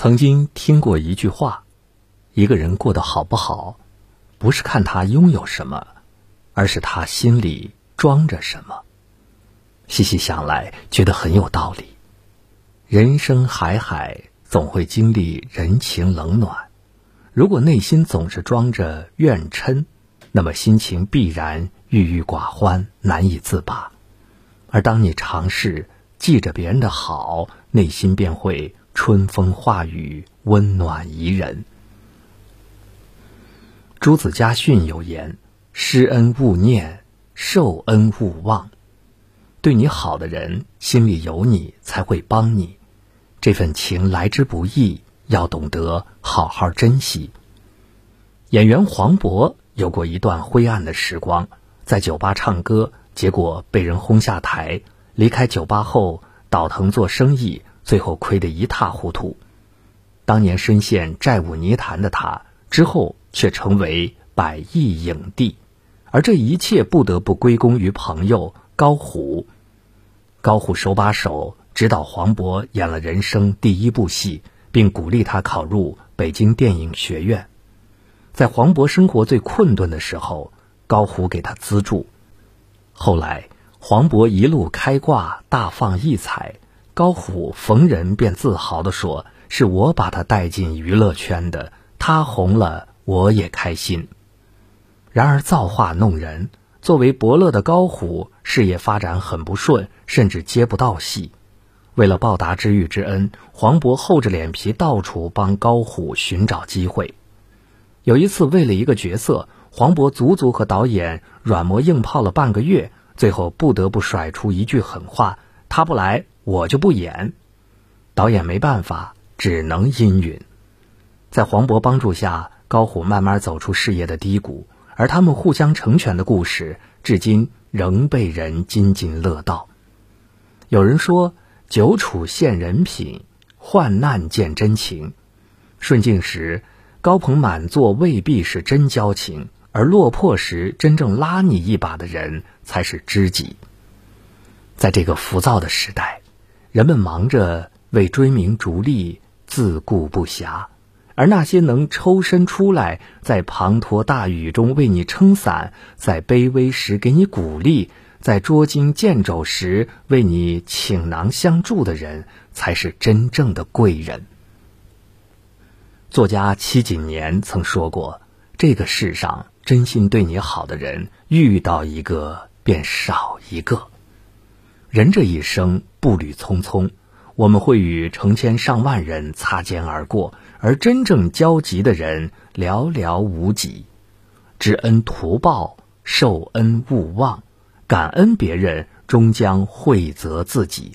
曾经听过一句话：一个人过得好不好，不是看他拥有什么，而是他心里装着什么。细细想来，觉得很有道理。人生海海，总会经历人情冷暖。如果内心总是装着怨嗔，那么心情必然郁郁寡欢，难以自拔。而当你尝试记着别人的好，内心便会春风化雨，温暖宜人。朱子家训有言：“施恩勿念，受恩勿忘。”对你好的人，心里有你才会帮你，这份情来之不易，要懂得好好珍惜。演员黄渤有过一段灰暗的时光，在酒吧唱歌，结果被人轰下台。离开酒吧后，倒腾做生意，最后亏得一塌糊涂。当年深陷债务泥潭的他，之后却成为百亿影帝，而这一切不得不归功于朋友高虎。高虎手把手指导黄渤演了人生第一部戏，并鼓励他考入北京电影学院。在黄渤生活最困顿的时候，高虎给他资助。后来，黄渤一路开挂，大放异彩，高虎逢人便自豪地说：“是我把他带进娱乐圈的，他红了，我也开心。”然而造化弄人，作为伯乐的高虎事业发展很不顺，甚至接不到戏。为了报答知遇之恩，黄渤厚着脸皮到处帮高虎寻找机会。有一次，为了一个角色，黄渤足足和导演软磨硬泡了半个月，最后不得不甩出一句狠话：“他不来，我就不演。”导演没办法，只能应允。在黄渤帮助下，高虎慢慢走出事业的低谷，而他们互相成全的故事，至今仍被人津津乐道。有人说：“久处现人品，患难见真情。”顺境时。高朋满座未必是真交情，而落魄时真正拉你一把的人才是知己。在这个浮躁的时代，人们忙着为追名逐利自顾不暇，而那些能抽身出来，在滂沱大雨中为你撑伞，在卑微时给你鼓励，在捉襟见肘时为你倾囊相助的人，才是真正的贵人。作家戚锦年曾说过：“这个世上真心对你好的人，遇到一个便少一个。人这一生步履匆匆，我们会与成千上万人擦肩而过，而真正交集的人寥寥无几。知恩图报，受恩勿忘，感恩别人，终将惠泽自己。”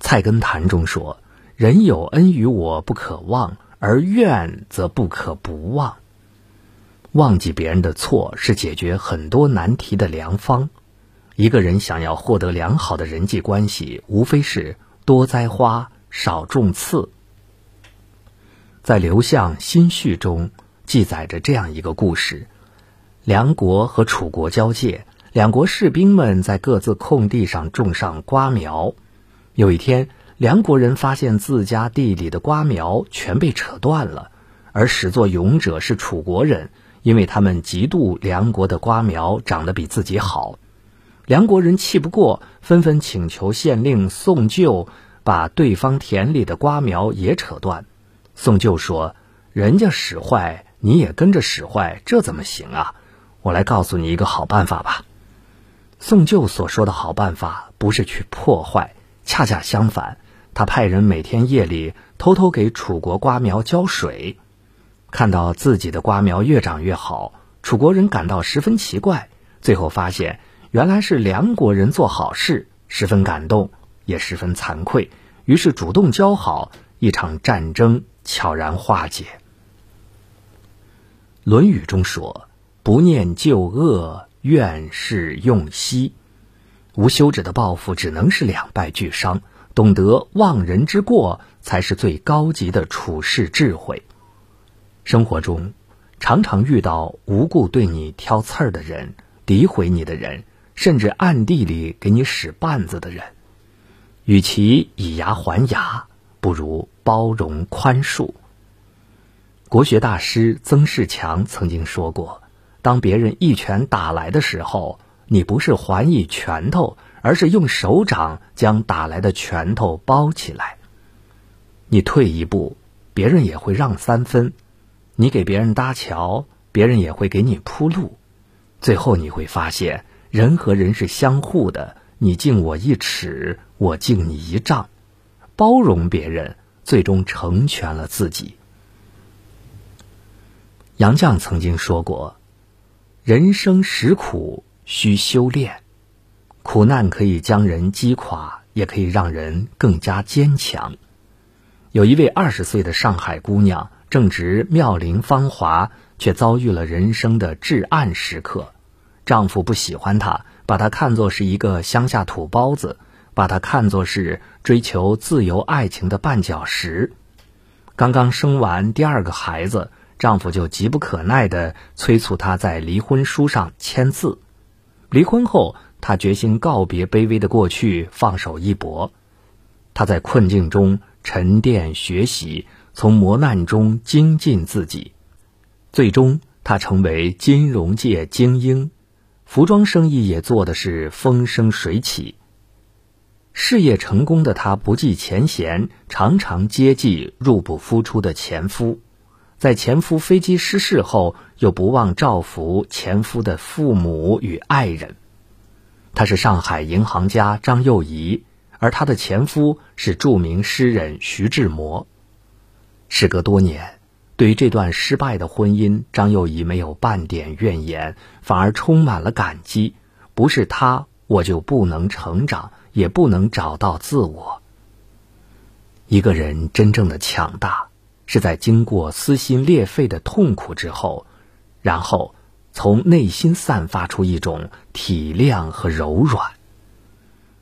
《菜根谭》中说。人有恩于我不可忘，而怨则不可不忘。忘记别人的错是解决很多难题的良方。一个人想要获得良好的人际关系，无非是多栽花，少种刺。在刘向新序中记载着这样一个故事：梁国和楚国交界，两国士兵们在各自空地上种上瓜苗。有一天。梁国人发现自家地里的瓜苗全被扯断了，而始作俑者是楚国人，因为他们嫉妒梁国的瓜苗长得比自己好。梁国人气不过，纷纷请求县令宋旧把对方田里的瓜苗也扯断。宋旧说：“人家使坏，你也跟着使坏，这怎么行啊？我来告诉你一个好办法吧。”宋旧所说的好办法，不是去破坏，恰恰相反。他派人每天夜里偷偷给楚国瓜苗浇水，看到自己的瓜苗越长越好，楚国人感到十分奇怪。最后发现原来是梁国人做好事，十分感动，也十分惭愧，于是主动交好，一场战争悄然化解。《论语》中说：“不念旧恶，怨是用兮。”无休止的报复只能是两败俱伤。懂得忘人之过，才是最高级的处世智慧。生活中，常常遇到无故对你挑刺儿的人、诋毁你的人，甚至暗地里给你使绊子的人。与其以牙还牙，不如包容宽恕。国学大师曾仕强曾经说过：“当别人一拳打来的时候，你不是还以拳头，而是用手掌将打来的拳头包起来。你退一步，别人也会让三分；你给别人搭桥，别人也会给你铺路。最后你会发现，人和人是相互的，你敬我一尺，我敬你一丈。包容别人，最终成全了自己。”杨绛曾经说过：“人生实苦，需修炼。苦难可以将人击垮，也可以让人更加坚强。”有一位二十岁的上海姑娘，正值妙龄芳华，却遭遇了人生的至暗时刻。丈夫不喜欢她，把她看作是一个乡下土包子，把她看作是追求自由爱情的绊脚石。刚刚生完第二个孩子。丈夫就急不可耐地催促她在离婚书上签字。离婚后，她决心告别卑微的过去，放手一搏。她在困境中沉淀学习，从磨难中精进自己。最终，她成为金融界精英，服装生意也做的是风生水起。事业成功的她不计前嫌，常常接济入不敷出的前夫。在前夫飞机失事后，又不忘照拂前夫的父母与爱人。她是上海银行家张幼仪，而她的前夫是著名诗人徐志摩。时隔多年，对于这段失败的婚姻，张幼仪没有半点怨言，反而充满了感激。不是他，我就不能成长，也不能找到自我。一个人真正的强大。是在经过撕心裂肺的痛苦之后，然后从内心散发出一种体谅和柔软。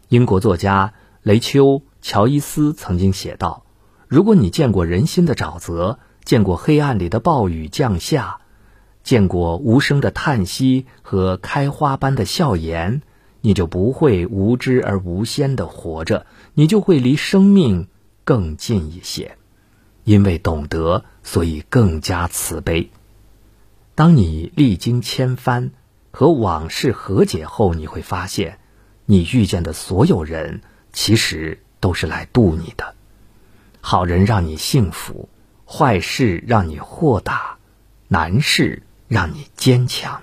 英国作家雷丘·乔伊斯曾经写道：“如果你见过人心的沼泽，见过黑暗里的暴雨降下，见过无声的叹息和开花般的笑颜，你就不会无知而无先的活着，你就会离生命更近一些。”因为懂得，所以更加慈悲。当你历经千帆，和往事和解后，你会发现，你遇见的所有人，其实都是来渡你的。好人让你幸福，坏事让你豁达，难事让你坚强。